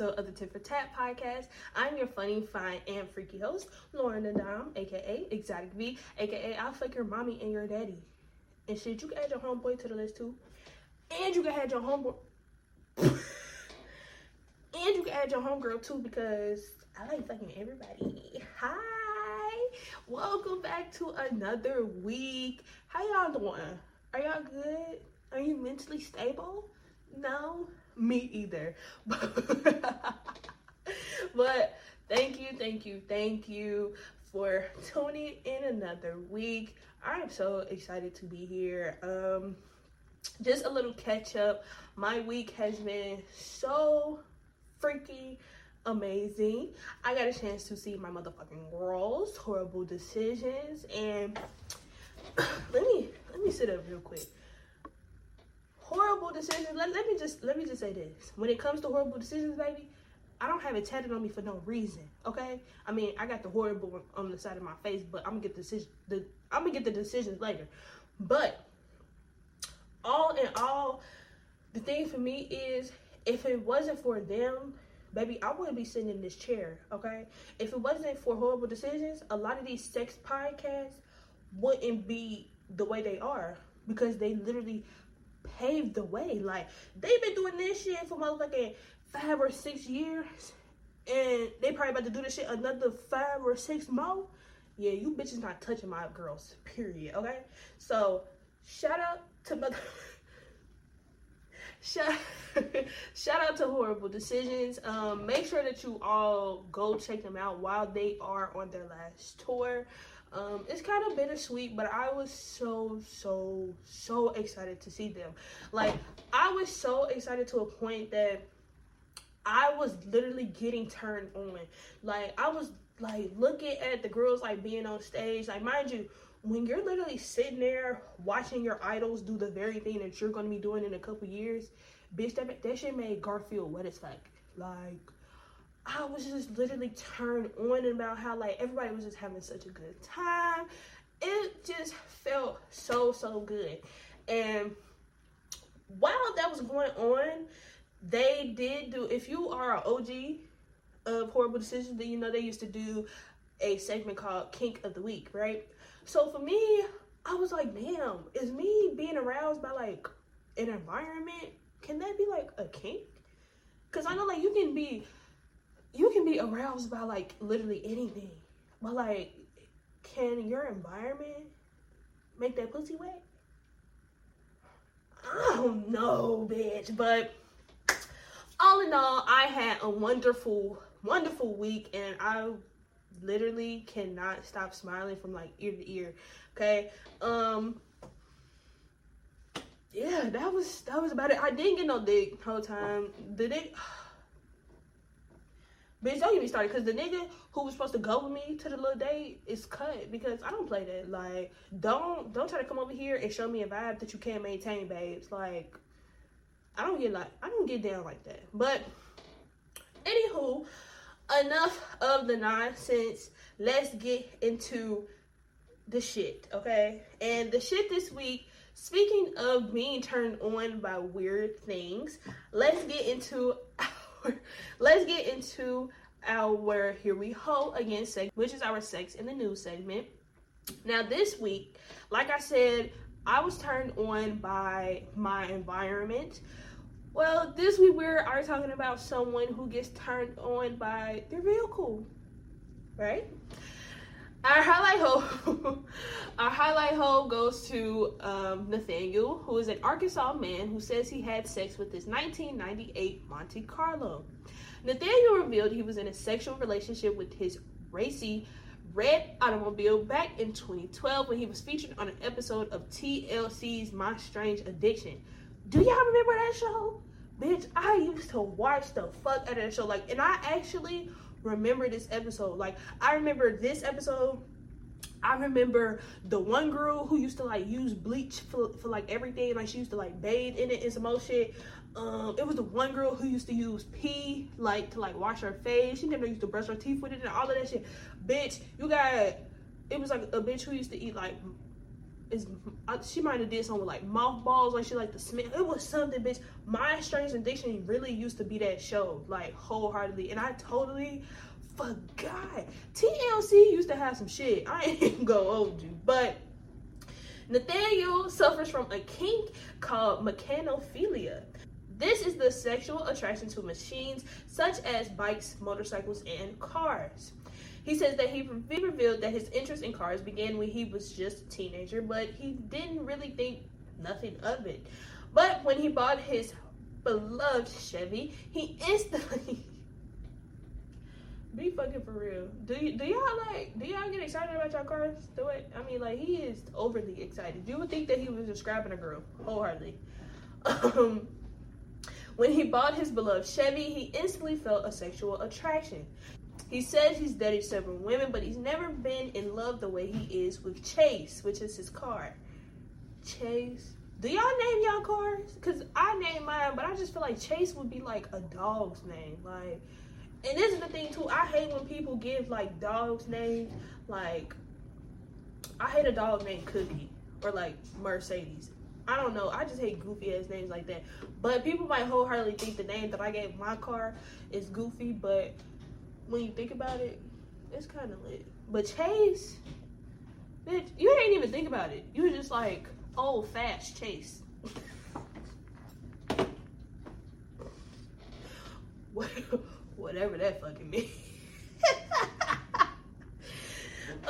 episode of the Tit for Tat podcast. I'm your funny, fine, and freaky host, Lauryn Adam, aka Exotic V, aka I'll fuck your mommy and your daddy. And shit, you can add your homeboy to the list too. And you can add your homeboy. and you can add your homegirl too because I like fucking everybody. Hi, welcome back to another week. How y'all doing? Are y'all good? Are you mentally stable? No, me either. but thank you, thank you, thank you for tuning in another week. I am so excited to be here. Um, just a little catch up. My week has been so freaky amazing. I got a chance to see my motherfucking girls, Whoreible Decisions, and let me let me sit up real quick Whoreible Decisions. Let, let me just let me just say this. When it comes to Whoreible Decisions, baby, I don't have it tatted on me for no reason. Okay? I mean, I got the horrible on the side of my face, but I'm gonna get the decision. The I'm gonna get the decisions later. But all in all, the thing for me is, if it wasn't for them, baby, I wouldn't be sitting in this chair. Okay? If it wasn't for Whoreible Decisions, a lot of these sex podcasts wouldn't be the way they are because they literally paved the way. Like they've been doing this shit for motherfucking five or six years, and they probably about to do this shit another five or six more. Yeah, you bitches not touching my girls. Period. Okay. So shout out to mother. shout, shout out to Whoreible Decisions um make sure that you all go check them out while they are on their last tour um, it's kind of bittersweet, but I was so, so, so excited to see them. Like, I was so excited to a point that I was literally getting turned on. Like, I was like looking at the girls like being on stage. Like, mind you, when you're literally sitting there watching your idols do the very thing that you're gonna be doing in a couple years, bitch, that that shit made Garfield wet as fuck. Like, I was just literally turned on about how like everybody was just having such a good time. It just felt so so good. And while that was going on, they did do if you are an OG of Whoreible Decisions, then you know they used to do a segment called Kink of the Week, right? So for me, I was like, damn, is me being aroused by like an environment, can that be like a kink? Cause I know like you can be you can be aroused by like literally anything. But like, can your environment make that pussy wet? I don't know, bitch. But all in all, I had a wonderful, wonderful week and I literally cannot stop smiling from like ear to ear. Okay. Um yeah, that was that was about it. I didn't get no dick the whole time. The dick Bitch, don't get me started because the nigga who was supposed to go with me to the little date is cut because I don't play that. Like, don't don't try to come over here and show me a vibe that you can't maintain, babes. Like, I don't get like I don't get down like that. But anywho, enough of the nonsense. Let's get into the shit, okay? And the shit this week. Speaking of being turned on by weird things, let's get into let's get into our here we ho again segment, which is our sex in the news segment. Now this week, like I said, I was turned on by my environment. Well, this week we are talking about someone who gets turned on by their vehicle, right? Our highlight ho, our highlight ho goes to um, Nathaniel, who is an Arkansas man who says he had sex with his 1998 Monte Carlo. Nathaniel revealed he was in a sexual relationship with his racy red automobile back in 2012 when he was featured on an episode of TLC's My Strange Addiction. Do y'all remember that show? Bitch, I used to watch the fuck out of that show. Like, and I actually remember this episode. Like I remember this episode. I remember the one girl who used to like use bleach for, for like everything. Like she used to like bathe in it and some old shit. Um, it was the one girl who used to use pee like to like wash her face. She never used to brush her teeth with it and all of that shit. Bitch, you got it was like a bitch who used to eat like is she might have did something with like mothballs, like she like the smell. It was something, bitch. My Strange Addiction really used to be that show, like wholeheartedly, and I totally forgot. TLC used to have some shit. I ain't gonna hold you, but Nathaniel suffers from a kink called mechanophilia. This is the sexual attraction to machines such as bikes, motorcycles, and cars. He says that he revealed that his interest in cars began when he was just a teenager, but he didn't really think nothing of it. But when he bought his beloved Chevy, he instantly be fucking for real. Do you do y'all like do y'all get excited about your cars? Do it. I mean, like he is overly excited. You would think that he was describing a girl wholeheartedly. Um, when he bought his beloved Chevy, he instantly felt a sexual attraction. He says he's dated several women, but he's never been in love the way he is with Chase, which is his car. Chase. Do y'all name y'all cars? Cause I name mine, but I just feel like Chase would be like a dog's name. Like, and this is the thing too. I hate when people give like dogs names. Like, I hate a dog named Cookie or like Mercedes. I don't know. I just hate goofy ass names like that. But people might wholeheartedly think the name that I gave my car is goofy, but when you think about it, it's kind of lit. But Chase, bitch, you didn't even think about it. You were just like, oh, fast Chase. Whatever that fucking means.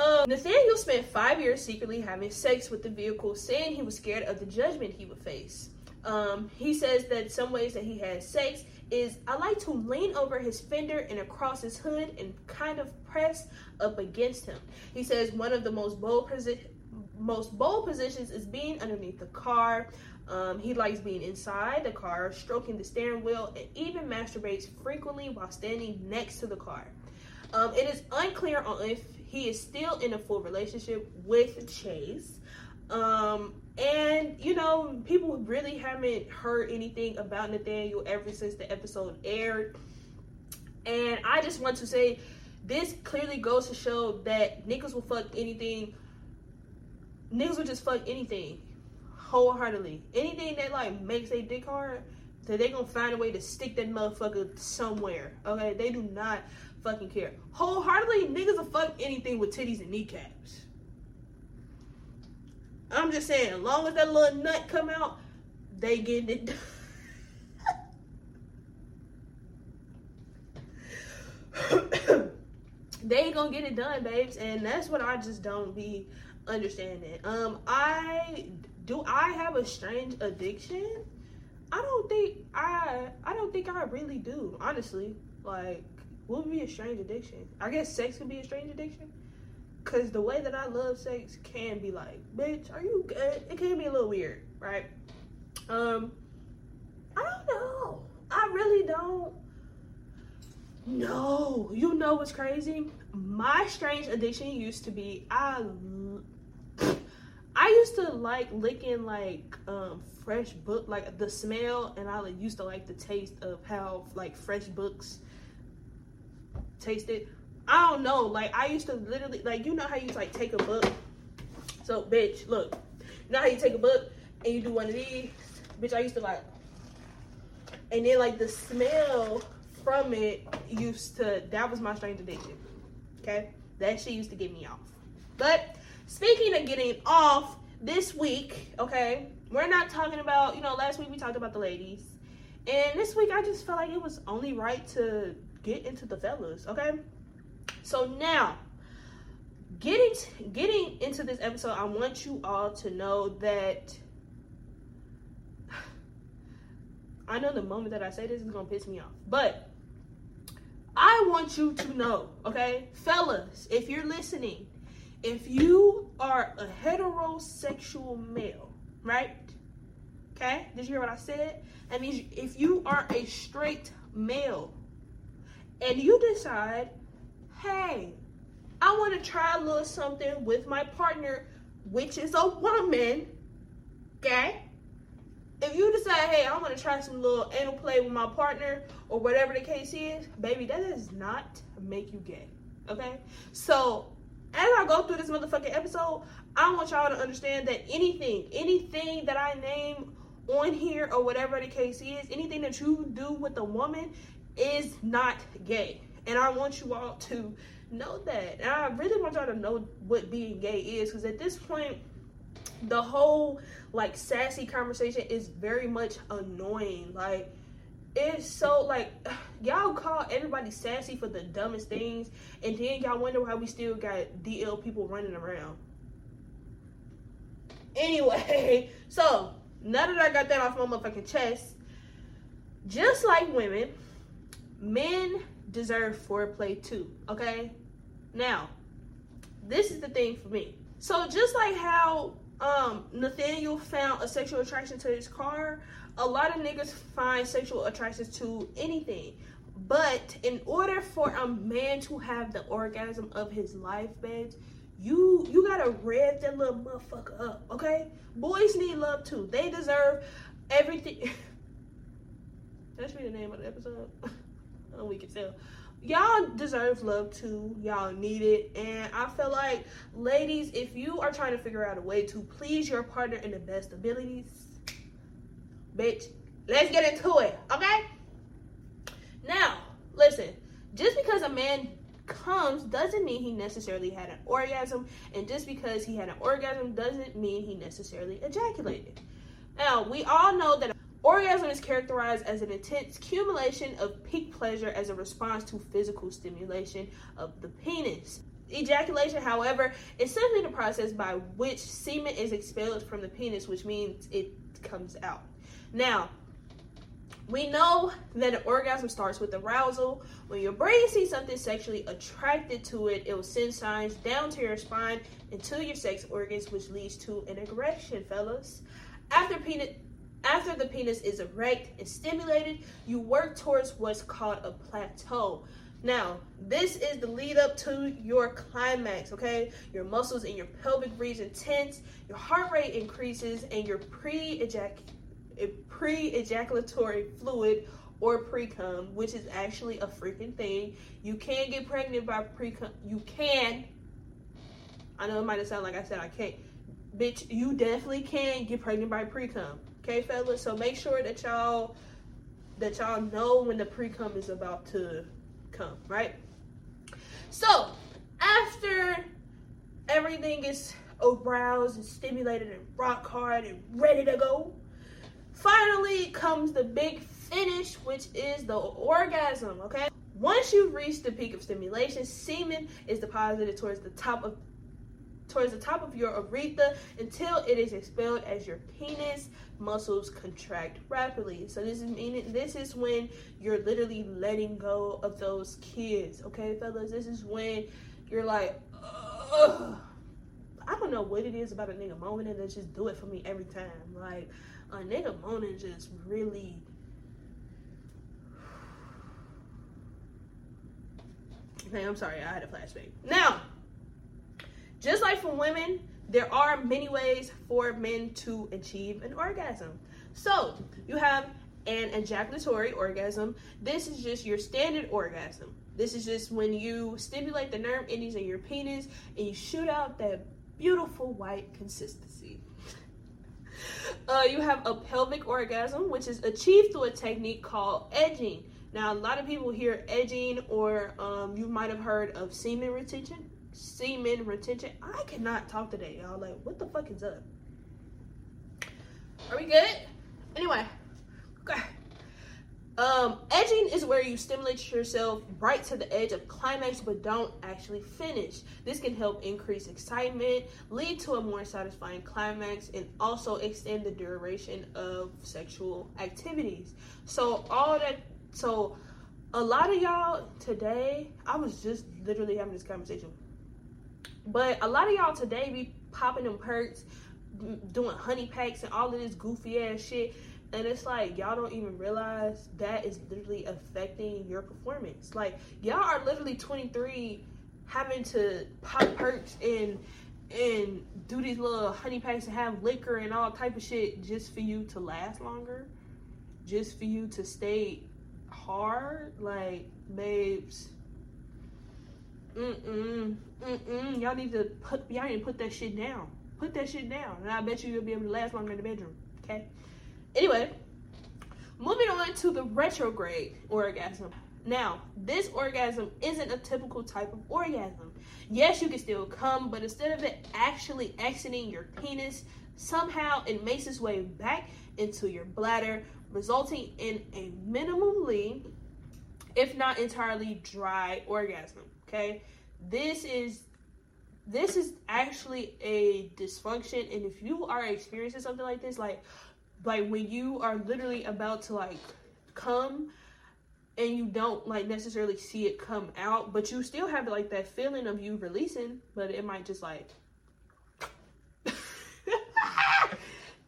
um, Nathaniel spent five years secretly having sex with the vehicle, saying he was scared of the judgment he would face. Um, he says that some ways that he had sex is I like to lean over his fender and across his hood and kind of press up against him. He says one of the most bold posi- most bold positions is being underneath the car. Um, he likes being inside the car, stroking the steering wheel, and even masturbates frequently while standing next to the car. Um, it is unclear on if he is still in a full relationship with Chase. Um, and you know, people really haven't heard anything about Nathaniel ever since the episode aired. And I just want to say this clearly goes to show that niggas will fuck anything. Niggas will just fuck anything wholeheartedly. Anything that like makes a dick hard, that they gonna find a way to stick that motherfucker somewhere. Okay, they do not fucking care. Wholeheartedly, niggas will fuck anything with titties and kneecaps. I'm just saying, as long as that little nut come out, they get it done. they gonna get it done, babes, and that's what I just don't be understanding. Um, I do I have a strange addiction? I don't think I I don't think I really do, honestly. Like, what would be a strange addiction? I guess sex could be a strange addiction. Cause the way that I love sex can be like, bitch, are you good? It can be a little weird, right? Um, I don't know. I really don't know. You know what's crazy? My strange addiction used to be I I used to like licking like um fresh book like the smell and I used to like the taste of how like fresh books tasted. I don't know. Like I used to literally like you know how you like take a book. So bitch, look. You know how you take a book and you do one of these? Bitch, I used to like and then like the smell from it used to that was my strange addiction. Okay? That shit used to get me off. But speaking of getting off this week, okay, we're not talking about, you know, last week we talked about the ladies. And this week I just felt like it was only right to get into the fellas, okay? So now, getting getting into this episode, I want you all to know that I know the moment that I say this is gonna piss me off, but I want you to know, okay, fellas, if you're listening, if you are a heterosexual male, right? Okay, did you hear what I said? That means if you are a straight male and you decide hey, I want to try a little something with my partner, which is a woman, okay? If you decide, hey, I want to try some little anal play with my partner or whatever the case is, baby, that does not make you gay, okay? So, as I go through this motherfucking episode, I want y'all to understand that anything, anything that I name on here or whatever the case is, anything that you do with a woman is not gay. And I want you all to know that. And I really want y'all to know what being gay is because at this point, the whole like sassy conversation is very much annoying. Like, it's so like y'all call everybody sassy for the dumbest things, and then y'all wonder why we still got DL people running around. Anyway, so now that I got that off my motherfucking chest, just like women, men deserve foreplay too, okay? Now, this is the thing for me. So just like how um, Nathaniel found a sexual attraction to his car, a lot of niggas find sexual attractions to anything. But in order for a man to have the orgasm of his life, babes, you you gotta rev that little motherfucker up, okay? Boys need love too. They deserve everything. that should be the name of the episode. we can tell. Y'all deserve love too. Y'all need it. And I feel like, ladies, if you are trying to figure out a way to please your partner in the best abilities, bitch, let's get into it, okay? Now, listen, just because a man comes doesn't mean he necessarily had an orgasm, and just because he had an orgasm doesn't mean he necessarily ejaculated. Now, we all know that orgasm is characterized as an intense accumulation of peak pleasure as a response to physical stimulation of the penis. Ejaculation, however, is simply the process by which semen is expelled from the penis, which means it comes out. Now, we know that an orgasm starts with arousal. When your brain sees something sexually attracted to it, it will send signs down to your spine and to your sex organs, which leads to an erection, fellas. After penis after the penis is erect and stimulated, you work towards what's called a plateau. Now, this is the lead up to your climax, okay? Your muscles in your pelvic region tense, your heart rate increases, and your pre eh, pre-ejaculatory fluid or pre-cum, which is actually a freaking thing. You can get pregnant by pre-cum. You can. I know it might sounded like I said I can't. Bitch, you definitely can get pregnant by pre-cum. Okay, fellas? So make sure that y'all that y'all know when the pre-cum is about to come, right? So, after everything is aroused and stimulated and rock hard and ready to go, finally comes the big finish, which is the orgasm, okay? Once you've reached the peak of stimulation, semen is deposited towards the top of towards the top of your urethra until it is expelled as your penis muscles contract rapidly. So this is meaning this is when you're literally letting go of those kids, okay, fellas? This is when you're like, Ugh. I don't know what it is about a nigga moaning and just do it for me every time. Like a nigga moaning just really Okay, I'm sorry, I had a flashback. Now, just like for women, there are many ways for men to achieve an orgasm. So, you have an ejaculatory orgasm. This is just your standard orgasm. This is just when you stimulate the nerve endings in your penis and you shoot out that beautiful white consistency. Uh, you have a pelvic orgasm, which is achieved through a technique called edging. Now, a lot of people hear edging, or um, you might have heard of semen retention. Semen retention. I cannot talk today, y'all. Like, what the fuck is up? Are we good? Anyway, okay. Um, edging is where you stimulate yourself right to the edge of climax but don't actually finish. This can help increase excitement, lead to a more satisfying climax, and also extend the duration of sexual activities. So, all that, so a lot of y'all today, I was just literally having this conversation, but a lot of y'all today be popping them perks, doing honey packs, and all of this goofy ass shit and it's like y'all don't even realize that is literally affecting your performance. Like y'all are literally 23 having to pop perks and and do these little honey packs and have liquor and all type of shit just for you to last longer, just for you to stay hard. Like, babes, mm mm, mm mm. Y'all need to put y'all need to put that shit down. put that shit down, and I bet you you'll be able to last longer in the bedroom. Okay. Anyway, moving on to the retrograde orgasm. Now, this orgasm isn't a typical type of orgasm. Yes, you can still come, but instead of it actually exiting your penis, somehow it makes its way back into your bladder, resulting in a minimally, if not entirely, dry orgasm. Okay, this is this is actually a dysfunction, and if you are experiencing something like this, like like when you are literally about to like come and you don't like necessarily see it come out, but you still have like that feeling of you releasing, but it might just like Ew,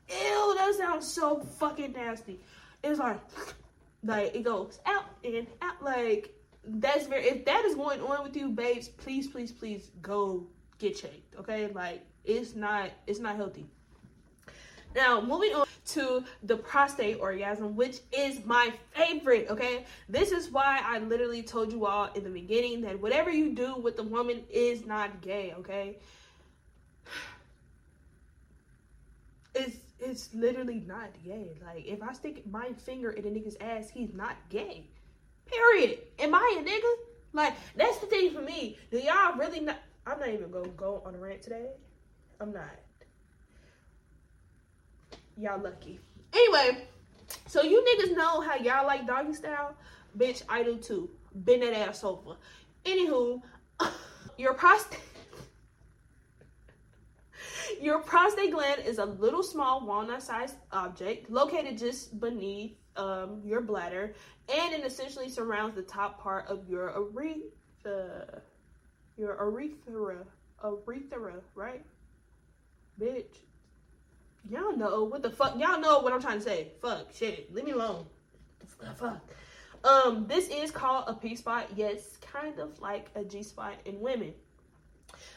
that sounds so fucking nasty. It's like like it goes out and out like that's very if that is going on with you, babes, please, please, please go get checked. Okay? Like it's not it's not healthy. Now, moving on to the prostate orgasm, which is my favorite, okay? This is why I literally told you all in the beginning that whatever you do with the woman is not gay, okay? It's it's literally not gay. Like if I stick my finger in a nigga's ass, he's not gay. Period. Am I a nigga? Like that's the thing for me. Do y'all really not I'm not even gonna go on a rant today. I'm not y'all lucky. Anyway, so you niggas know how y'all like doggy style? Bitch, I do too. Bend that ass sofa. Anywho, your prostate. Your prostate gland is a little small walnut-sized object located just beneath um, your bladder, and it essentially surrounds the top part of your urethra. Your urethra, urethra, right? Bitch, Y'all know what the fuck. Y'all know what I'm trying to say. Fuck, shit. Leave me alone. Fuck. Um, this is called a P spot. Yes, kind of like a G spot in women.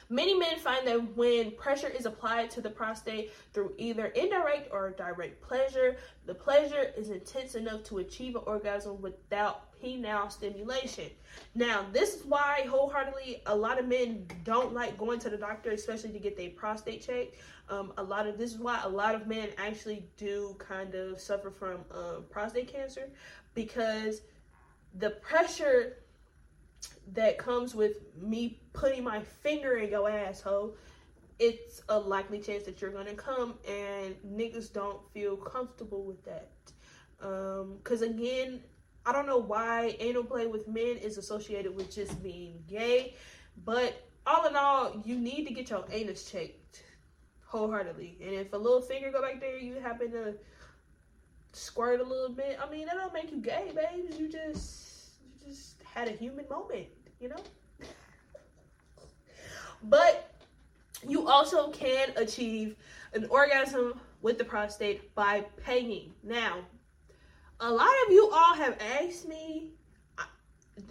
Many men find that when pressure is applied to the prostate through either indirect or direct pleasure, the pleasure is intense enough to achieve an orgasm without penile stimulation. Now, this is why wholeheartedly a lot of men don't like going to the doctor, especially to get their prostate checked. Um, a lot of this is why a lot of men actually do kind of suffer from um, prostate cancer because the pressure that comes with me putting my finger in your asshole, it's a likely chance that you're gonna come, and niggas don't feel comfortable with that. Um, cause again, I don't know why anal play with men is associated with just being gay, but all in all, you need to get your anus checked wholeheartedly. And if a little finger go back there, you happen to squirt a little bit. I mean, that don't make you gay, babes. You just you just had a human moment you know? but you also can achieve an orgasm with the prostate by pegging. Now, a lot of you all have asked me,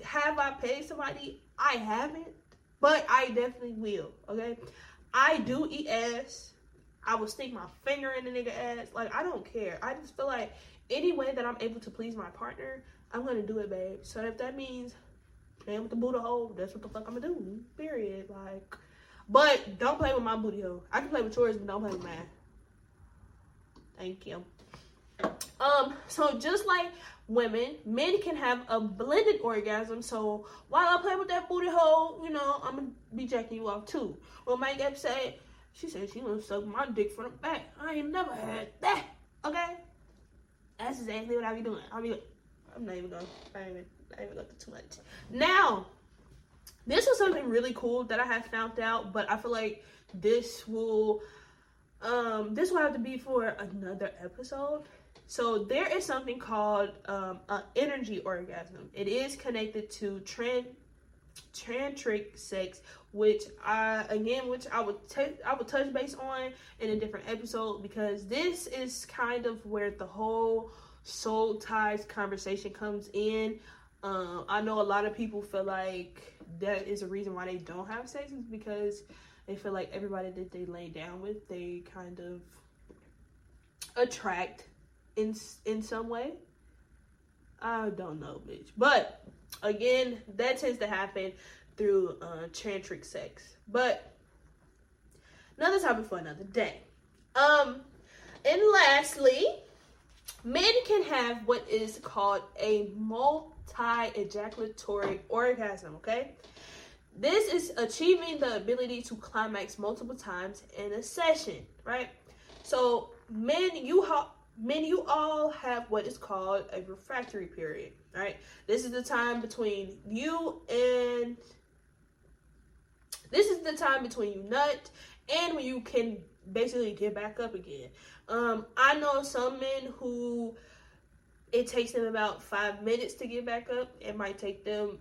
have I pegged somebody? I haven't, but I definitely will, okay? I do eat ass. I will stick my finger in the nigga ass. Like, I don't care. I just feel like any way that I'm able to please my partner, I'm gonna do it, babe. So if that means playing with the booty hole, that's what the fuck I'm gonna do. Period. Like, but don't play with my booty hole. I can play with yours, but don't play with mine. Thank you. Um, so just like women, men can have a blended orgasm. So while I play with that booty hole, you know, I'm gonna be jacking you off too. Well, my get say, she said she wanna suck my dick from the back. I ain't never had that. Okay, that's exactly what I be doing. I be, I'm not even gonna. I ain't even, I even looked too much. Now, this was something really cool that I had found out, but I feel like this will um this will have to be for another episode. So there is something called um an energy orgasm. It is connected to trans tantric sex which i again which i would take i would touch base on in a different episode because this is kind of where the whole soul ties conversation comes in um, I know a lot of people feel like that is a reason why they don't have sex is because they feel like everybody that they lay down with, they kind of attract in in some way. I don't know, bitch. But again, that tends to happen through uh, tantric sex. But another topic for another day. Um, and lastly, men can have what is called a multi-ejaculatory orgasm. Okay, this is achieving the ability to climax multiple times in a session. Right. So men, you ha- men, you all have what is called a refractory period. Right. This is the time between you and this is the time between you nut and when you can basically get back up again. Um, I know some men who it takes them about five minutes to get back up. It might take them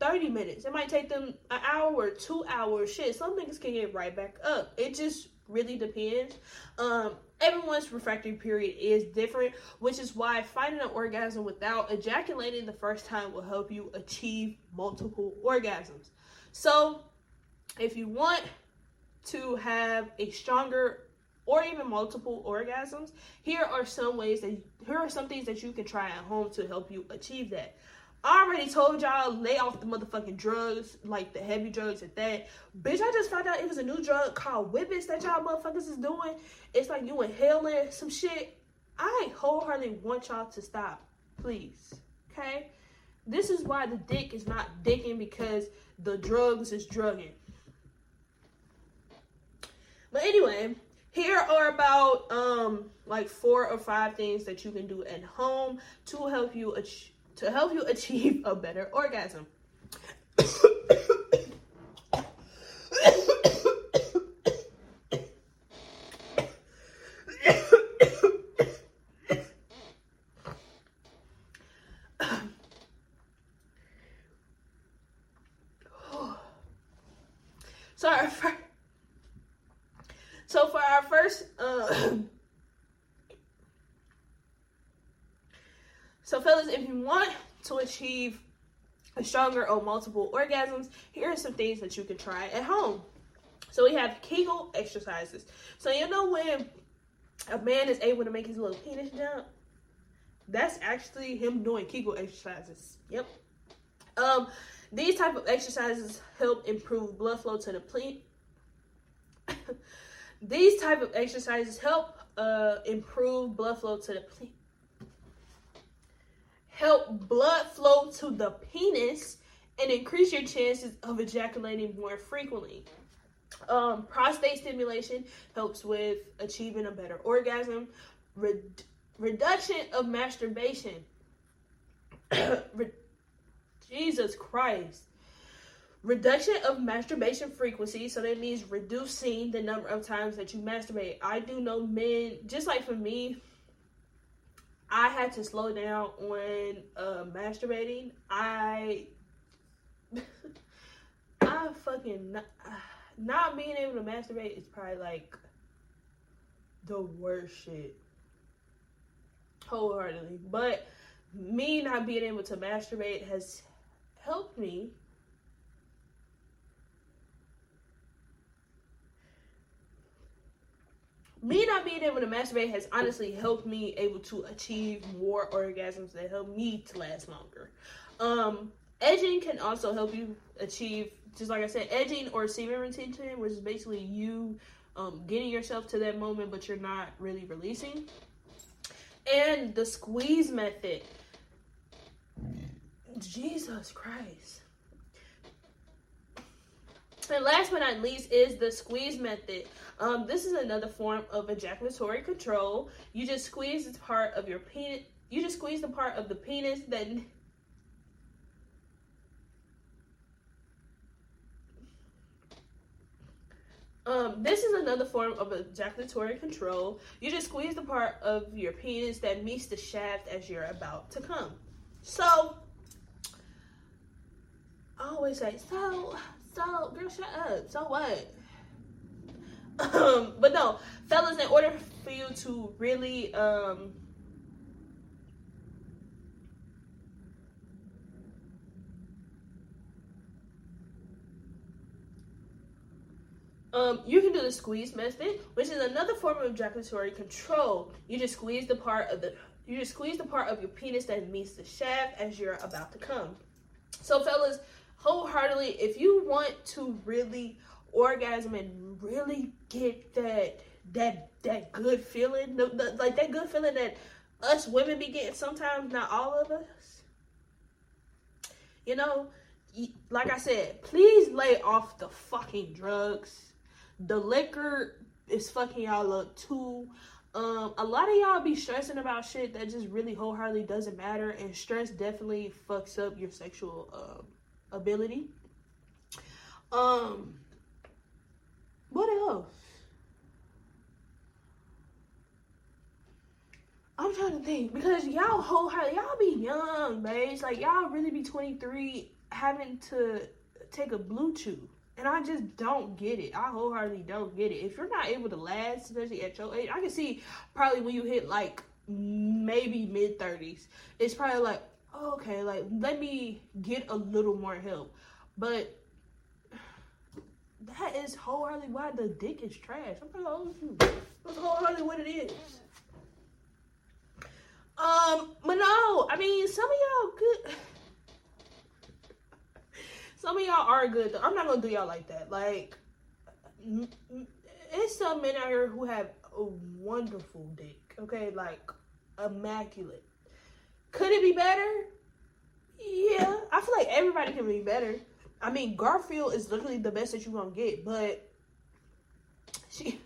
30 minutes. It might take them an hour two hours. Shit, some niggas can get right back up. It just really depends. Um, everyone's refractory period is different, which is why finding an orgasm without ejaculating the first time will help you achieve multiple orgasms. So, if you want to have a stronger or even multiple orgasms, here are some ways that here are some things that you can try at home to help you achieve that. I already told y'all lay off the motherfucking drugs, like the heavy drugs and that. Bitch, I just found out it was a new drug called Whippets that y'all motherfuckers is doing. It's like you inhaling some shit. I wholeheartedly want y'all to stop, please. Okay? This is why the dick is not dicking because the drugs is drugging. But anyway, here are about um like four or five things that you can do at home to help you ach- to help you achieve a better orgasm. so our first, uh, So, fellas, if you want to achieve a stronger or multiple orgasms, here are some things that you can try at home. So, we have Kegel exercises. So, you know when a man is able to make his little penis jump? That's actually him doing Kegel exercises. Yep. Um, these type of exercises help improve blood flow to the ple- These type of exercises help uh, improve blood flow to the help blood flow to the penis and increase your chances of ejaculating more frequently. Um, prostate stimulation helps with achieving a better orgasm. Red- reduction of masturbation. Re- Jesus Christ. Reduction of masturbation frequency, so that means reducing the number of times that you masturbate. I do know men, just like for me, I had to slow down on uh, masturbating. I, I fucking not, not being able to masturbate is probably like the worst shit, wholeheartedly. But me not being able to masturbate has helped me me not being able to masturbate has honestly helped me able to achieve more orgasms that help me to last longer. Um, edging can also help you achieve, just like I said, edging or semen retention, which is basically you um, getting yourself to that moment, but you're not really releasing. And the squeeze method. Jesus Christ. And last but not least is the squeeze method. Um, this is another form of ejaculatory control. You just squeeze the part of your penis. You just squeeze the part of the penis that. Um, this is another form of ejaculatory control. You just squeeze the part of your penis that meets the shaft as you're about to come. So, I always say, so, so, girl, shut up. So what? Um, but no, fellas, in order for you to really um Um, you can do the squeeze method, which is another form of ejaculatory control. You just squeeze the part of the you just squeeze the part of your penis that meets the shaft as you're about to come. So, fellas, wholeheartedly, if you want to really orgasm and really get that that that good feeling, the, the, like that good feeling that us women be getting sometimes, not all of us. You know, like I said, please lay off the fucking drugs. The liquor is fucking y'all up too. Um, a lot of y'all be stressing about shit that just really wholeheartedly doesn't matter, and stress definitely fucks up your sexual uh, ability. Um, what else? I'm trying to think because y'all wholeheartedly y'all be young, babes. Like y'all really be 23 having to take a blue. And I just don't get it. I wholeheartedly don't get it. If you're not able to last, especially at your age, I can see probably when you hit like maybe mid 30s, it's probably like, oh, okay, like let me get a little more help. But that is wholeheartedly why the dick is trash. I'm like, oh, that's wholeheartedly what it is. Um, but no, I mean, some of y'all good some of y'all are good. Though. I'm not gonna do y'all like that. Like, it's some men out here who have a wonderful dick. Okay, like immaculate. Could it be better? Yeah, I feel like everybody can be better. I mean, Garfield is literally the best that you're gonna get, but she.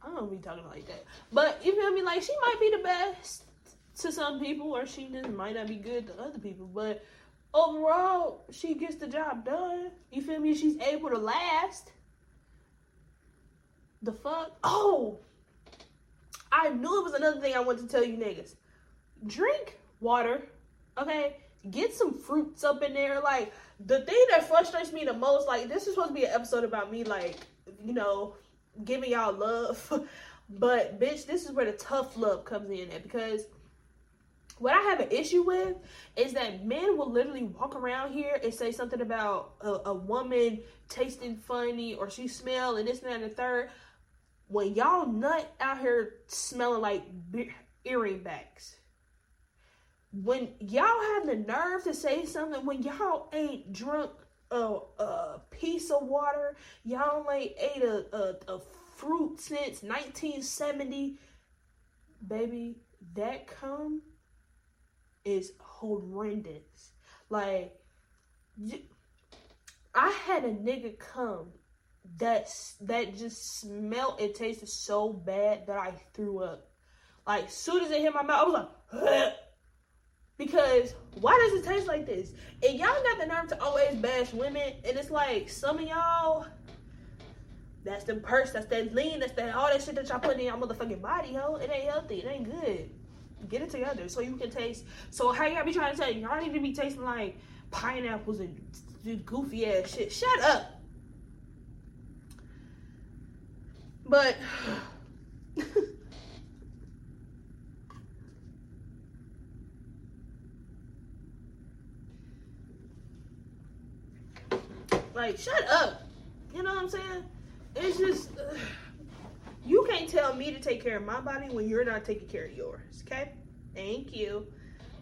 I don't be talking like that, but you feel me? Like she might be the best to some people, or she just might not be good to other people, but overall, she gets the job done. You feel me? She's able to last. The fuck? Oh, I knew it was another thing I wanted to tell you niggas. Drink water, okay? Get some fruits up in there. Like, the thing that frustrates me the most, like, this is supposed to be an episode about me, like, you know, giving y'all love. but, bitch, this is where the tough love comes in at because what I have an issue with is that men will literally walk around here and say something about a, a woman tasting funny or she smell and this and that and the third. When y'all nut out here smelling like earring backs. When y'all have the nerve to say something when y'all ain't drunk a, a piece of water, y'all ain't ate a, a, a fruit since 1970, baby, that come is horrendous. Like, I had a nigga come that that just smelled it tasted so bad that I threw up. Like, soon as it hit my mouth, I was like, because why does it taste like this? And y'all got the nerve to always bash women, and it's like some of y'all. That's the purse, that's that lean, that's that all that shit that y'all put in your motherfucking body, ho. It ain't healthy, it ain't good get it together so you can taste. So how y'all be trying to tell you? Y'all need to be tasting like pineapples and goofy ass shit. Shut up. But like shut up. You know what I'm saying? It's just. Uh, you can't tell me to take care of my body when you're not taking care of yours, okay? Thank you.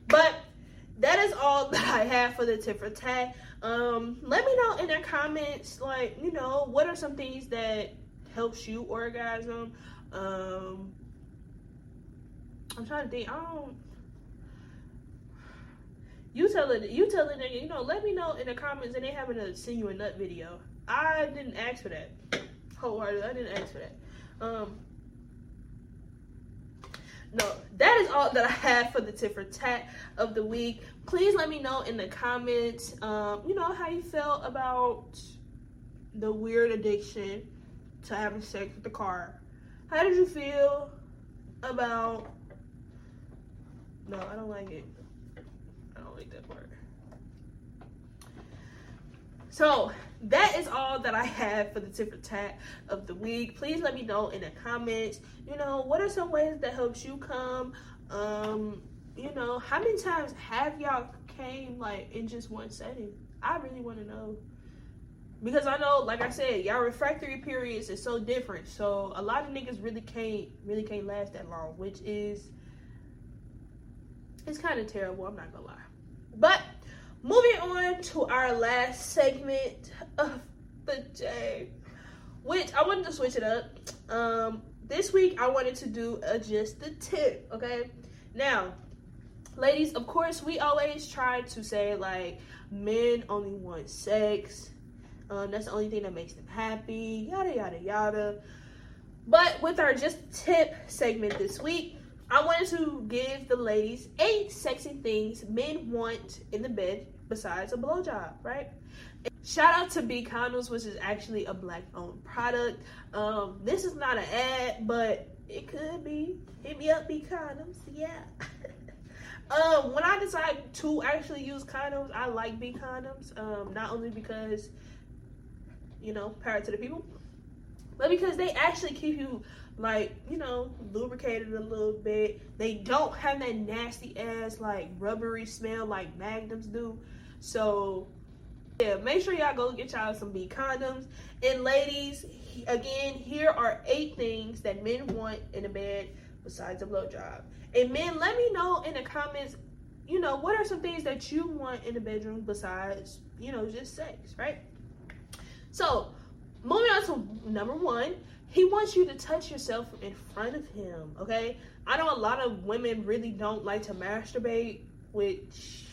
But that is all that I have for the tit for tat. Um, let me know in the comments, like, you know, what are some things that helps you orgasm? Um, I'm trying to think. I don't. You tell it. You tell it. You know. Let me know in the comments. And they having to send you a nut video. I didn't ask for that. Wholeheartedly, I didn't ask for that. Um, no, that is all that I have for the tit for tat of the week. Please let me know in the comments, um, you know, how you felt about the weird addiction to having sex with the car. How did you feel about? No, I don't like it. That part. So that is all that I have for the tip tat of the week. Please let me know in the comments, you know, what are some ways that helps you come? Um, you know, how many times have y'all came like in just one setting? I really want to know. Because I know, like I said, y'all refractory periods is so different. So a lot of niggas really can't really can't last that long, which is it's kind of terrible, I'm not gonna lie. But Moving on to our last segment of the day, Which I wanted to switch it up. Um, this week I wanted to do a just the tip. Okay, now, ladies, of course we always try to say like men only want sex. Um, that's the only thing that makes them happy. Yada yada yada. But with our just tip segment this week, I wanted to give the ladies eight sexy things men want in the bed besides a blowjob, right? Shout out to B Condoms, which is actually a black owned product. Um, this is not an ad, but it could be. Hit me up, B Condoms. Yeah. um, when I decide to actually use condoms, I like B Condoms. Um, not only because, you know, power to the people, but because they actually keep you like you know lubricated a little bit. They don't have that nasty ass like rubbery smell like magnums do. So yeah make sure y'all go get y'all some b condoms. And ladies again here are eight things that men want in a bed besides a blowjob. And men let me know in the comments you know what are some things that you want in the bedroom besides you know just sex right? So moving on to number one he wants you to touch yourself in front of him, okay? I know a lot of women really don't like to masturbate, which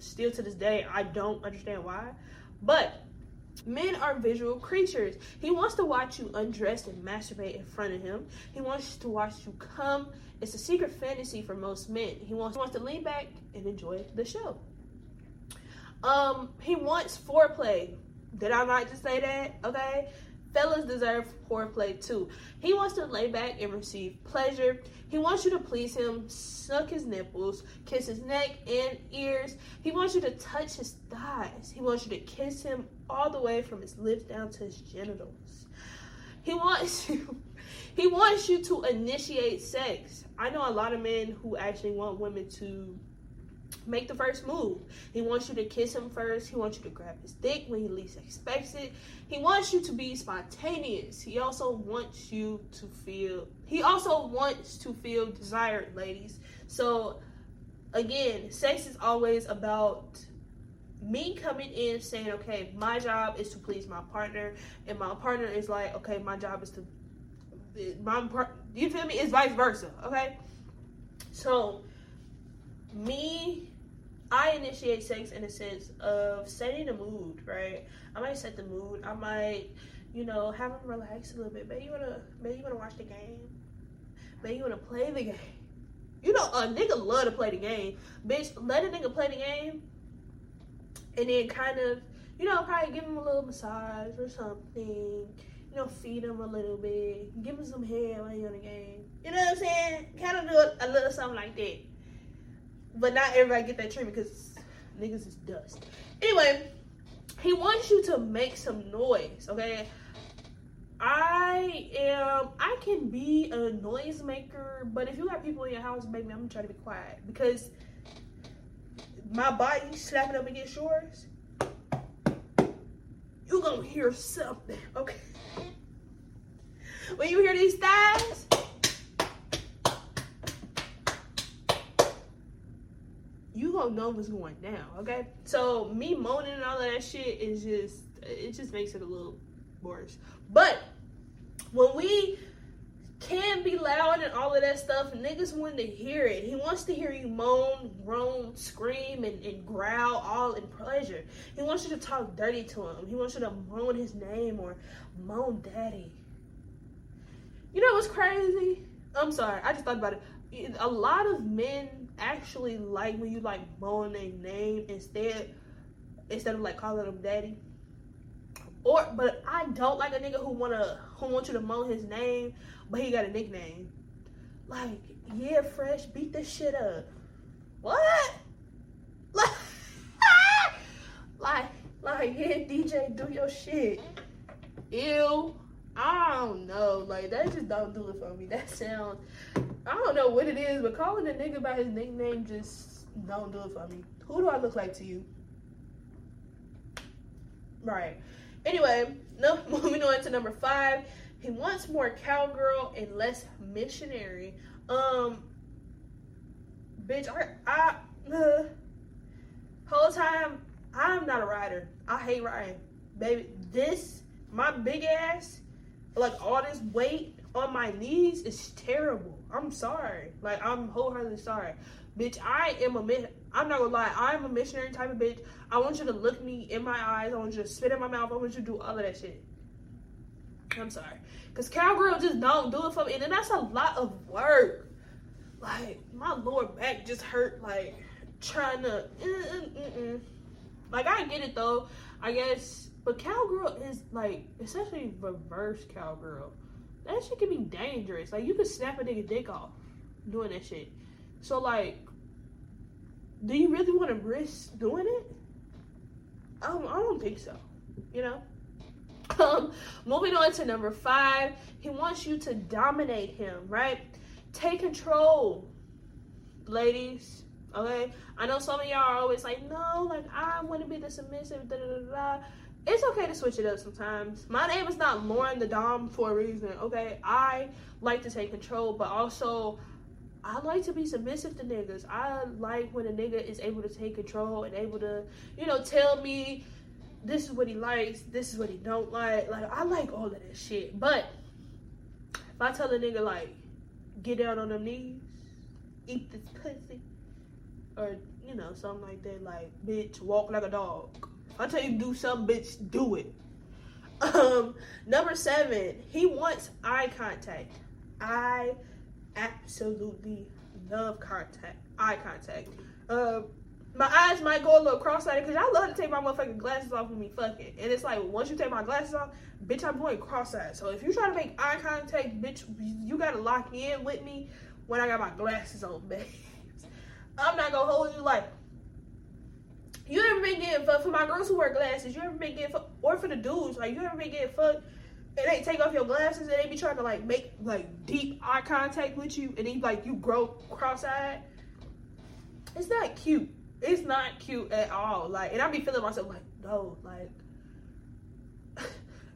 still to this day I don't understand why. But men are visual creatures. He wants to watch you undress and masturbate in front of him. He wants to watch you come. It's a secret fantasy for most men. He wants, he wants to lean back and enjoy the show. Um, he wants foreplay. Did I not just say that? Okay. Fellas deserve foreplay too. He wants to lay back and receive pleasure. He wants you to please him, suck his nipples, kiss his neck and ears. He wants you to touch his thighs. He wants you to kiss him all the way from his lips down to his genitals. He wants you he wants you to initiate sex. I know a lot of men who actually want women to make the first move. He wants you to kiss him first. He wants you to grab his dick when he least expects it. He wants you to be spontaneous. He also wants you to feel he also wants to feel desired, ladies. So again, sex is always about me coming in saying, okay, my job is to please my partner, and my partner is like, okay, my job is to my part. You feel me? It's vice versa. Okay, so me I initiate sex in a sense of setting the mood, right? I might set the mood. I might, you know, have them relax a little bit. Maybe you wanna, maybe you wanna watch the game. Maybe you wanna play the game. You know, a nigga love to play the game. Bitch, let a nigga play the game, and then kind of, you know, probably give him a little massage or something. You know, feed him a little bit. Give him some hair while you're on the game. You know what I'm saying? Kind of do a, a little something like that. But not everybody get that treatment because niggas is dust. Anyway, he wants you to make some noise, okay? I am I can be a noise maker, but if you got people in your house, baby, I'm gonna try to be quiet because my body slapping up against yours, you gonna hear something, okay? When you hear these thighs, you gonna know what's going down, okay? So me moaning and all of that shit is just it just makes it a little worse. But when we can be loud and all of that stuff, niggas want to hear it. He wants to hear you moan, groan, scream, and, and growl all in pleasure. He wants you to talk dirty to him. He wants you to moan his name or moan daddy. You know what's crazy? I'm sorry, I just thought about it. A lot of men actually like when you like moan their name instead instead of like calling them daddy. Or but I don't like a nigga who wanna who wants you to moan his name, but he got a nickname. Like, yeah, fresh, beat this shit up. What? Like, like, like, yeah, DJ, do your shit. Ew. I don't know. Like that just don't do it for me. That sounds I don't know what it is, but calling a nigga by his nickname just don't do it for me. Who do I look like to you? Right. Anyway, no moving on to number five. He wants more cowgirl and less missionary. Um bitch, I I uh, whole time I'm not a rider. I hate riding. baby, this my big ass, like all this weight on my knees is terrible. I'm sorry. Like I'm wholeheartedly sorry. Bitch, I am a I'm not gonna lie, I'm a missionary type of bitch. I want you to look me in my eyes, I want you to spit in my mouth, I want you to do all of that shit. I'm sorry. Cause cowgirl just don't do it for me. And that's a lot of work. Like my lower back just hurt like trying to mm-mm-mm. like I get it though. I guess but cowgirl is like essentially reverse cowgirl. That shit can be dangerous. Like you could snap a nigga dick off doing that shit. So like do you really want to risk doing it? Don't, I don't think so. You know? Um, moving on to number five, he wants you to dominate him, right? Take control, ladies. Okay, I know some of y'all are always like, no, like I want to be the submissive. Da, da, da, da. It's okay to switch it up sometimes. My name is not Lauryn the Dom for a reason. Okay, I like to take control, but also I like to be submissive to niggas. I like when a nigga is able to take control and able to, you know, tell me this is what he likes, this is what he don't like. Like I like all of that shit. But if I tell a nigga like, get down on them knees, eat this pussy, or you know, something like that, like bitch, walk like a dog. I tell you do some bitch, do it. Um, number seven, he wants eye contact. I absolutely love contact, eye contact. Um, my eyes might go a little cross-eyed because I love to take my motherfucking glasses off when me fucking. And it's like once you take my glasses off, bitch, I'm going cross-eyed. So if you try to make eye contact, bitch, you gotta lock in with me when I got my glasses on, babes. I'm not gonna hold you like. You ever been getting fucked for my girls who wear glasses? You ever been getting fucked, or for the dudes? Like you ever been getting fucked and they take off your glasses and they be trying to like make like deep eye contact with you, and then like you grow cross-eyed. It's not cute it's not cute at all. Like, and I be feeling myself like, no, like,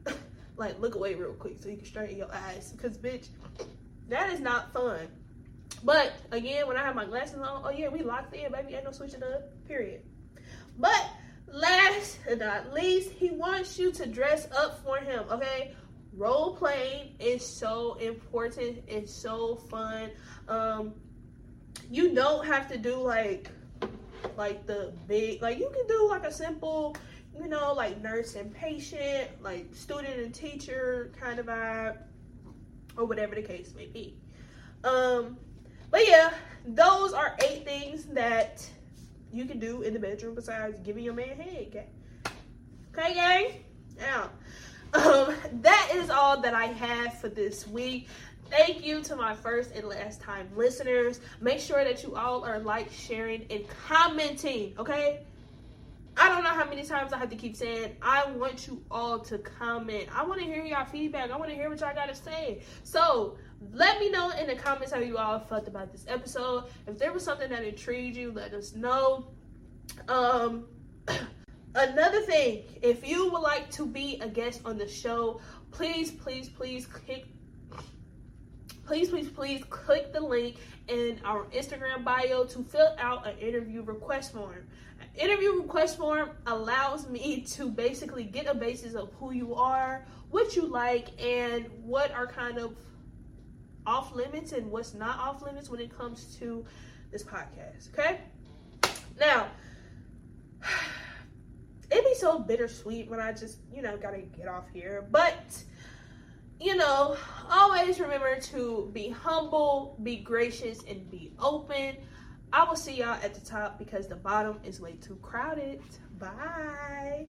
like look away real quick so you can straighten your eyes, cause bitch, that is not fun. But again, when I have my glasses on, oh yeah, we locked in, baby. Ain't no switching up. Period. But last but not least, he wants you to dress up for him. Okay, role playing is so important. It's so fun. Um, you don't have to do like like the big like you can do like a simple you know like nurse and patient like student and teacher kind of vibe or whatever the case may be um but yeah those are eight things that you can do in the bedroom besides giving your man head okay okay gang now um that is all that i have for this week Thank you to my first and last time listeners. Make sure that you all are like, sharing, and commenting, okay? I don't know how many times I have to keep saying, I want you all to comment. I want to hear y'all feedback. I want to hear what y'all got to say. So let me know in the comments how you all felt about this episode. If there was something that intrigued you, let us know. Um, another thing, if you would like to be a guest on the show, please, please, please click please, please, please click the link in our Instagram bio to fill out an interview request form. An interview request form allows me to basically get a basis of who you are, what you like, and what are kind of off limits and what's not off limits when it comes to this podcast. Okay? Now, it'd be so bittersweet when I just, you know, gotta get off here. But you know, always remember to be humble, be gracious, and be open. I will see y'all at the top because the bottom is way too crowded. Bye.